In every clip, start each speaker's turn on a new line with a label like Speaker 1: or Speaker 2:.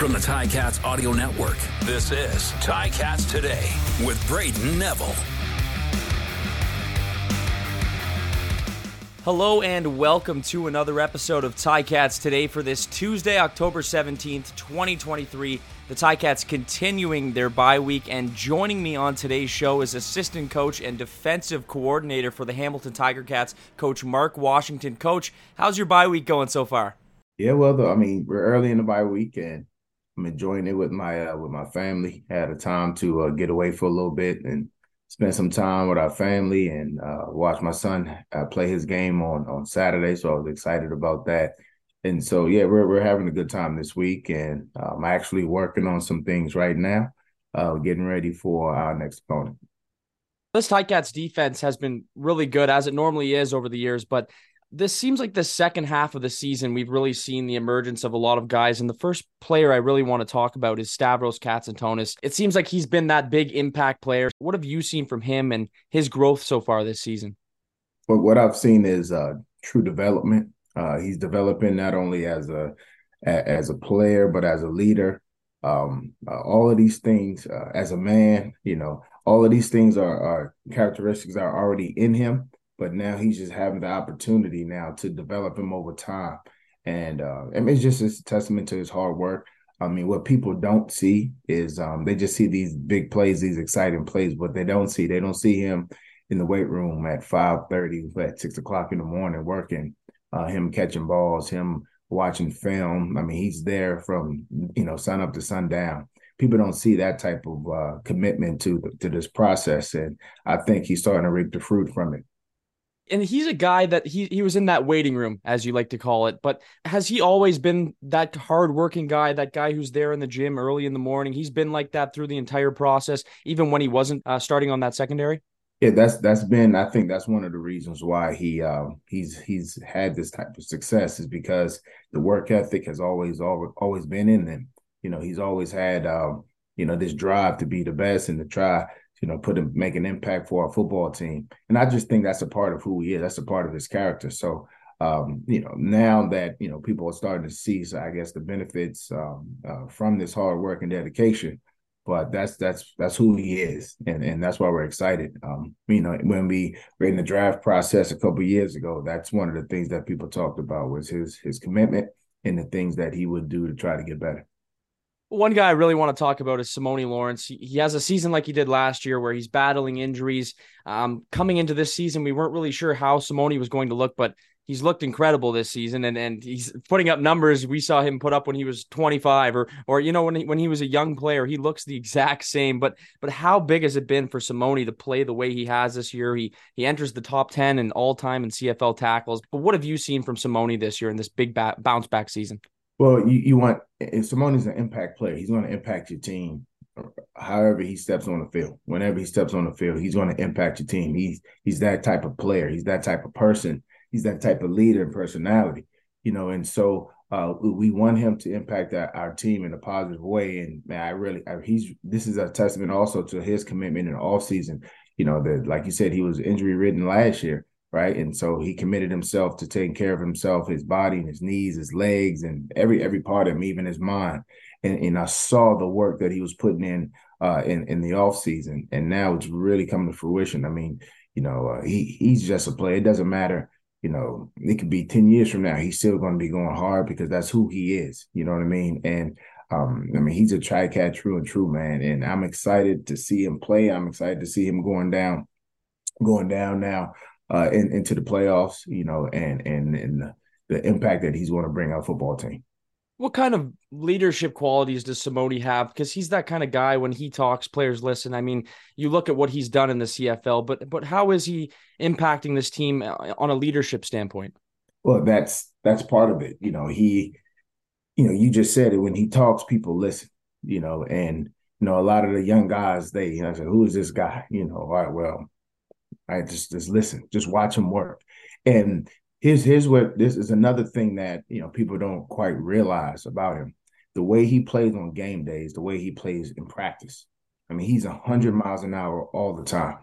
Speaker 1: From the Ticats Audio Network, this is Ticats Today with Brayden Neville.
Speaker 2: Hello and welcome to another episode of Ticats Today for this Tuesday, October 17th, 2023. The Ticats continuing their bye week and joining me on today's show is assistant coach and defensive coordinator for the Hamilton Tiger Cats, Coach Mark Washington. Coach, how's your bye week going so far?
Speaker 3: Yeah, well, though, I mean, we're early in the bye week and I'm enjoying it with my uh, with my family. Had a time to uh, get away for a little bit and spend some time with our family and uh, watch my son uh, play his game on on Saturday. So I was excited about that. And so yeah, we're we're having a good time this week, and I'm actually working on some things right now, uh, getting ready for our next opponent.
Speaker 2: This Ticats defense has been really good as it normally is over the years, but this seems like the second half of the season we've really seen the emergence of a lot of guys. And the first player i really want to talk about is stavros katsantonis it seems like he's been that big impact player. What have you seen from him and his growth so far this season?
Speaker 3: Well what i've seen is uh, true development. Uh, he's developing not only as a as a player but as a leader. Um, uh, all of these things uh, as a man you know all of these things are, are characteristics are already in him but now he's just having the opportunity now to develop him over time. And uh, I mean, it's just a testament to his hard work. I mean, what people don't see is um, they just see these big plays, these exciting plays, but they don't see they don't see him in the weight room at five thirty, at six o'clock in the morning working, uh, him catching balls, him watching film. I mean, he's there from you know sun up to sundown. People don't see that type of uh, commitment to the, to this process, and I think he's starting to reap the fruit from it
Speaker 2: and he's a guy that he he was in that waiting room, as you like to call it. But has he always been that hardworking guy, that guy who's there in the gym early in the morning? He's been like that through the entire process, even when he wasn't uh, starting on that secondary.
Speaker 3: Yeah, that's that's been. I think that's one of the reasons why he uh, he's he's had this type of success is because the work ethic has always always always been in him. You know, he's always had um, you know this drive to be the best and to try you know, put him make an impact for our football team. And I just think that's a part of who he is. That's a part of his character. So um, you know, now that you know people are starting to see, so I guess the benefits um, uh, from this hard work and dedication. But that's that's that's who he is, and and that's why we're excited. Um, you know, when we were in the draft process a couple years ago, that's one of the things that people talked about was his his commitment and the things that he would do to try to get better.
Speaker 2: One guy I really want to talk about is Simoni Lawrence. He, has a season like he did last year where he's battling injuries. Um, coming into this season, we weren't really sure how Simoni was going to look, but he's looked incredible this season and and he's putting up numbers. We saw him put up when he was 25 or or you know when he, when he was a young player he looks the exact same. But but how big has it been for Simoni to play the way he has this year? He he enters the top 10 in all time in CFL tackles. But what have you seen from Simoni this year in this big ba- bounce back season
Speaker 3: well, you, you want if Simoni's an impact player, he's going to impact your team. However, he steps on the field. Whenever he steps on the field, he's going to impact your team. He's he's that type of player. He's that type of person. He's that type of leader and personality. You know, and so uh, we want him to impact our, our, team in a positive way. And man, I really, I, he's this is a testament also to his commitment in the off season. You know, that like you said, he was injury ridden last year right? And so he committed himself to taking care of himself, his body and his knees, his legs, and every every part of him, even his mind. And, and I saw the work that he was putting in uh, in in the off season, and now it's really coming to fruition. I mean, you know, uh, he he's just a player. It doesn't matter. You know, it could be ten years from now. He's still going to be going hard because that's who he is. You know what I mean? And um, I mean, he's a Ticat true and true man, and I'm excited to see him play. I'm excited to see him going down, going down now uh, in, into the playoffs, you know, and and and the, the impact that he's going to bring our football team.
Speaker 2: What kind of leadership qualities does Simoni have? Because he's that kind of guy. When he talks, players listen. I mean, you look at what he's done in the CFL, but but how is he impacting this team uh, on a leadership standpoint?
Speaker 3: Well, that's that's part of it. You know, he, you know, you just said it. When he talks, people listen. You know, and you know, a lot of the young guys, they, you know, say, who is this guy? You know, all right, well, Right, just just listen, just watch him work. And here's here's what this is another thing that you know people don't quite realize about him. The way he plays on game days, the way he plays in practice. I mean, he's hundred miles an hour all the time.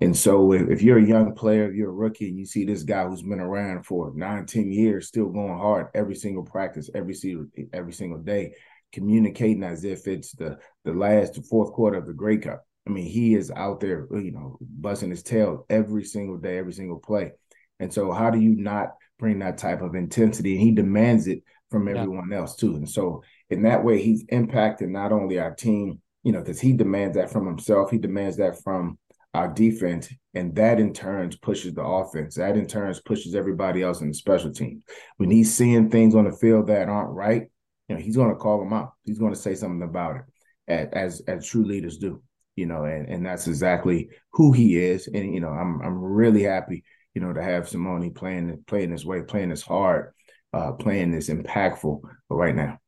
Speaker 3: And so if, if, you're a young player, if you're a rookie, and you see this guy who's been around for nine, ten years, still going hard every single practice, every single every single day, communicating as if it's the the last fourth quarter of the Grey Cup. I mean, he is out there, you know, busting his tail every single day, every single play. And so, how do you not bring that type of intensity? And he demands it from everyone yeah. else too. And so, in that way, he's impacting not only our team, you know, because he demands that from himself, he demands that from our defense, and that in turns pushes the offense. That in turns pushes everybody else in the special team. When he's seeing things on the field that aren't right, you know, he's going to call them out. He's going to say something about it, as as true leaders do. You know, and and that's exactly who he is. And you know, I'm I'm really happy, you know, to have Simoni playing playing this way, playing this hard, uh, playing this impactful right now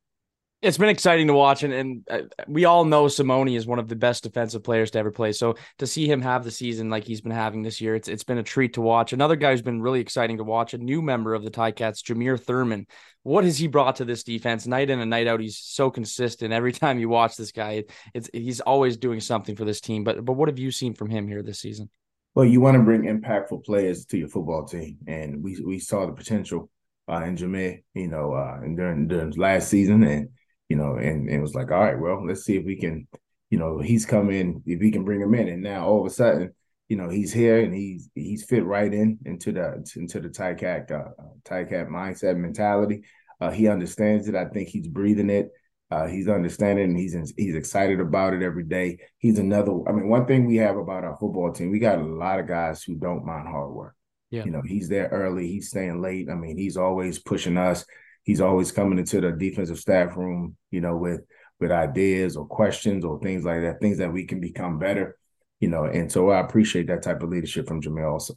Speaker 2: it's been exciting to watch, and, and uh, we all know Simoni is one of the best defensive players to ever play. So to see him have the season like he's been having this year, it's it's been a treat to watch. Another guy who's been really exciting to watch, a new member of the Ticats, Jameer Thurman. What has he brought to this defense night in and night out? He's so consistent. Every time you watch this guy, it's he's always doing something for this team. But but what have you seen from him here this season?
Speaker 3: Well, you want to bring impactful players to your football team, and we we saw the potential uh, in Jameer, you know, uh, during during last season, and you know, and, and it was like, all right, well, let's see if we can, you know, he's coming, if we can bring him in. And now all of a sudden, you know, he's here and he's he's fit right in into the into the Ticat uh, Ticat mindset mentality. Uh, he understands it. I think he's breathing it. Uh, he's understanding and he's he's excited about it every day. He's another. I mean, one thing we have about our football team, we got a lot of guys who don't mind hard work. Yeah. You know, he's there early. He's staying late. I mean, he's always pushing us he's always coming into the defensive staff room, you know, with with ideas or questions or things like that, things that we can become better, you know. And so I appreciate that type of leadership from Jameer also.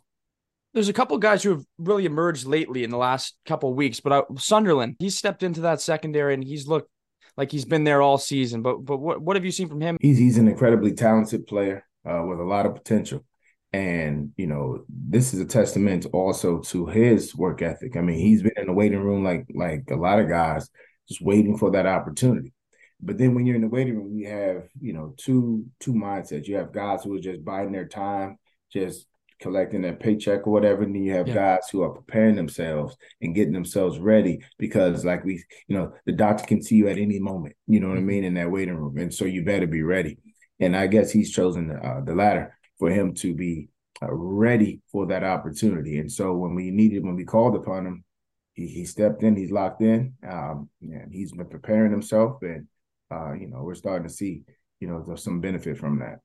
Speaker 2: There's a couple guys who have really emerged lately in the last couple weeks, but uh, Sunderland, he's stepped into that secondary and he's looked like he's been there all season. But but what what have you seen from him?
Speaker 3: He's he's an incredibly talented player uh, with a lot of potential. And, you know, this is a testament also to his work ethic. I mean, he's been in the waiting room like like a lot of guys, just waiting for that opportunity. But then when you're in the waiting room, you have, you know, two two mindsets. You have guys who are just biding their time, just collecting their paycheck or whatever. And then you have yeah. guys who are preparing themselves and getting themselves ready because, like we, you know, the doctor can see you at any moment. You know what I mm-hmm. mean in that waiting room, and so you better be ready. And I guess he's chosen the, uh, the latter for him to be uh, ready for that opportunity. And so when we needed, when we called upon him, he, he stepped in, he's locked in, um, and he's been preparing himself. And, uh, you know, we're starting to see, you know, there's some benefit from that.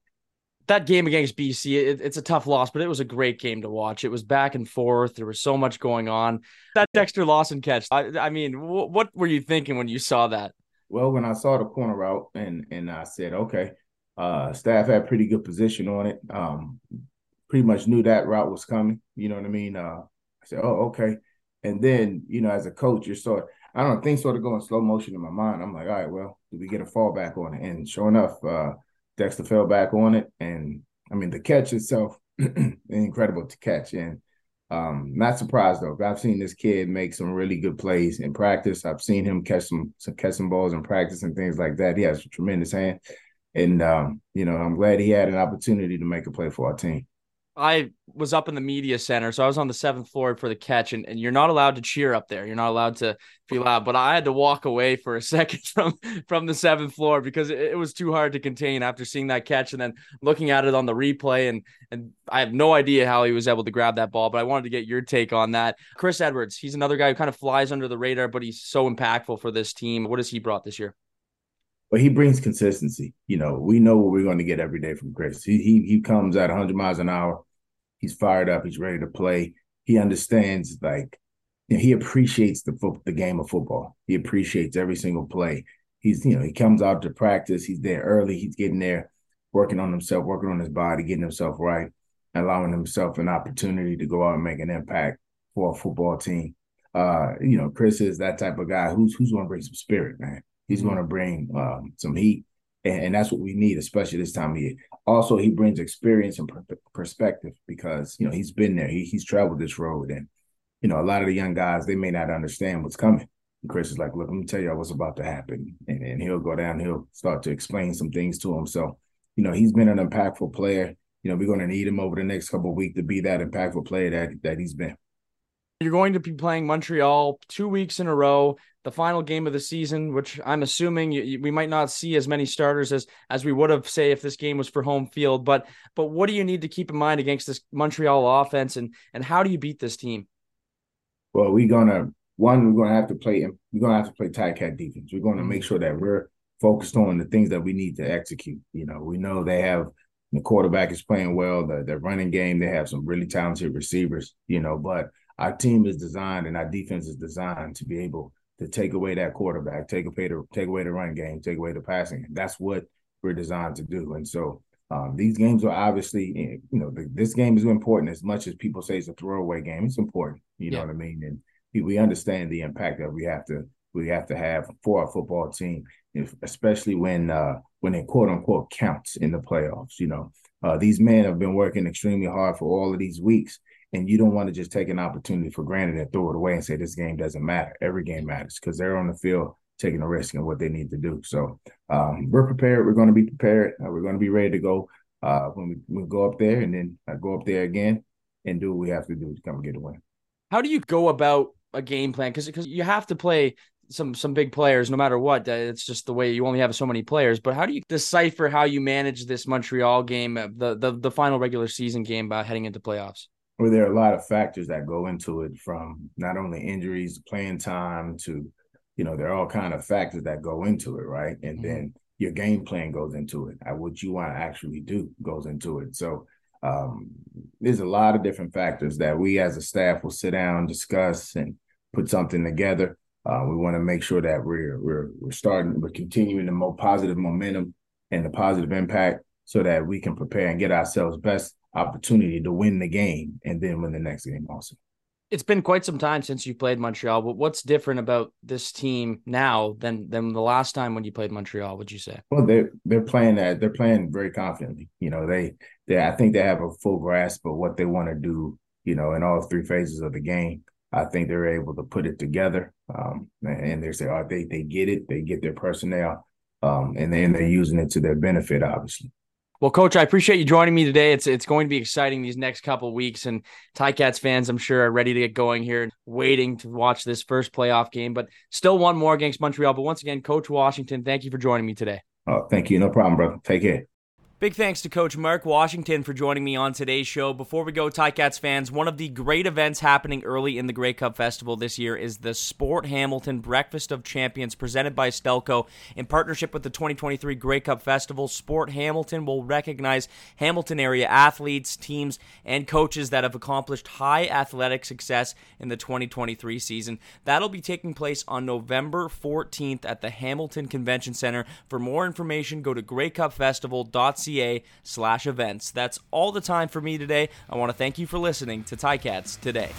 Speaker 2: That game against BC, it, it's a tough loss, but it was a great game to watch. It was back and forth. There was so much going on. That Dexter Lawson catch, I, I mean, w- what were you thinking when you saw that?
Speaker 3: Well, when I saw the corner route and and I said, okay, uh, staff had pretty good position on it. Um, pretty much knew that route was coming. You know what I mean? Uh, I said, "Oh, okay." And then, you know, as a coach, you're sort of, I don't things sort of go in slow motion in my mind. I'm like, all right, well, do we get a fallback on it? And sure enough, uh, Dexter fell back on it. And I mean, the catch itself, incredible to catch. And um, not surprised though. I've seen this kid make some really good plays in practice. I've seen him catch some, some catch some balls in practice and things like that. He has a tremendous hand. And um, you know, I'm glad he had an opportunity to make a play for our team.
Speaker 2: I was up in the media center, so I was on the seventh floor for the catch, and, and you're not allowed to cheer up there. You're not allowed to be loud. But I had to walk away for a second from from the seventh floor because it, it, was too hard to contain after seeing that catch and then looking at it on the replay. And and I have no idea how he was able to grab that ball, but I wanted to get your take on that. Chris Edwards, he's another guy who kind of flies under the radar, but he's so impactful for this team. What has he brought this year?
Speaker 3: But he brings consistency. You know, we know what we're going to get every day from Chris. He he he comes at 100 miles an hour. He's fired up. He's ready to play. He understands like you know, he appreciates the fo- the game of football. He appreciates every single play. He's you know he comes out to practice. He's there early. He's getting there, working on himself, working on his body, getting himself right, allowing himself an opportunity to go out and make an impact for a football team. Uh, you know, Chris is that type of guy who's who's going to bring some spirit, man. He's going to bring um, some heat, and, and, that's what we need, especially this time of year. Also, he brings experience and per- perspective because you know he's been there. He, he's traveled this road, and you know a lot of the young guys they may not understand what's coming. And Chris is like, "Look, let me tell you what's about to happen," and, and he'll go down. He'll start to explain some things to him. So, you know, he's been an impactful player. You know, we're going to need him over the next couple of weeks to be that impactful player that that he's been.
Speaker 2: You're going to be playing Montreal two weeks in a row. The final game of the season, which I'm assuming you, we might not see as many starters as as we would have say if this game was for home field. But but what do you need to keep in mind against this Montreal offense, and and how do you beat this team?
Speaker 3: Well, we're gonna one we're gonna have to play we're gonna have to play Ticat defense. We're gonna make sure that we're focused on the things that we need to execute. You know, we know they have the quarterback is playing well, the, the running game, they have some really talented receivers, you know, but our team is designed and our defense is designed to be able to take away that quarterback, take away the take away the run game, take away the passing. That's what we're designed to do. And so um, these games are obviously, eh, you know, the, this game is important as much as people say it's a throwaway game. It's important, you yeah. know what I mean? And we understand the impact that we have to we have to have for our football team, especially when uh, when it quote unquote counts in the playoffs. You know, uh, these men have been working extremely hard for all of these weeks, and you don't want to just take an opportunity for granted and throw it away and say this game doesn't matter. Every game matters because they're on the field taking a risk and what they need to do. So um, we're prepared. We're going to be prepared. Uh, we're going to be ready to go uh, when we, we go up there and then uh, go up there again and do what we have to do to come and get a win.
Speaker 2: How do you go about a game plan? Because because you have to play some some big players no matter what. It's just the way you only have so many players. But how do you decipher how you manage this Montreal game, uh, the the, the final regular season game, by heading into playoffs?
Speaker 3: Well, there are a lot of factors that go into it, from not only injuries, playing time, to you know, there are all kind of factors that go into it, right? And mm-hmm. then your game plan goes into it. What you want to actually do goes into it. So um, there's a lot of different factors that we as a staff will sit down, discuss, and put something together. Uh, we want to make sure that we're we're we're starting, we're continuing the more positive momentum and the positive impact, so that we can prepare and get ourselves best opportunity to win the game and then win the next game also.
Speaker 2: It's been quite some time since you played Montreal, but what's different about this team now than than the last time when you played Montreal? Would you say?
Speaker 3: Well, they're they're playing that they're playing very confidently. You know, they they I think they have a full grasp of what they want to do. You know, in all three phases of the game. I think they're able to put it together. Um, and they say, oh, they they get it, they get their personnel, um, and then they're using it to their benefit, obviously.
Speaker 2: Well, Coach, I appreciate you joining me today. It's it's going to be exciting these next couple weeks, and Ticats fans, I'm sure, are ready to get going here, waiting to watch this first playoff game. But still, one more against Montreal. But once again, Coach Washington, thank you for joining me today.
Speaker 3: Oh, thank you. No problem, brother. Take care.
Speaker 2: Big thanks to Coach Mark Washington for joining me on today's show. Before we go, Ticats fans, one of the great events happening early in the Grey Cup Festival this year is the Sport Hamilton Breakfast of Champions presented by Stelco. In partnership with the 2023 Grey Cup Festival, Sport Hamilton will recognize Hamilton area athletes, teams, and coaches that have accomplished high athletic success in the 2023 season. That'll be taking place on November 14th at the Hamilton Convention Center. For more information, go to greycupfestival.ca ca slash events. That's all the time for me today. I want to thank you for listening to Ticats Today.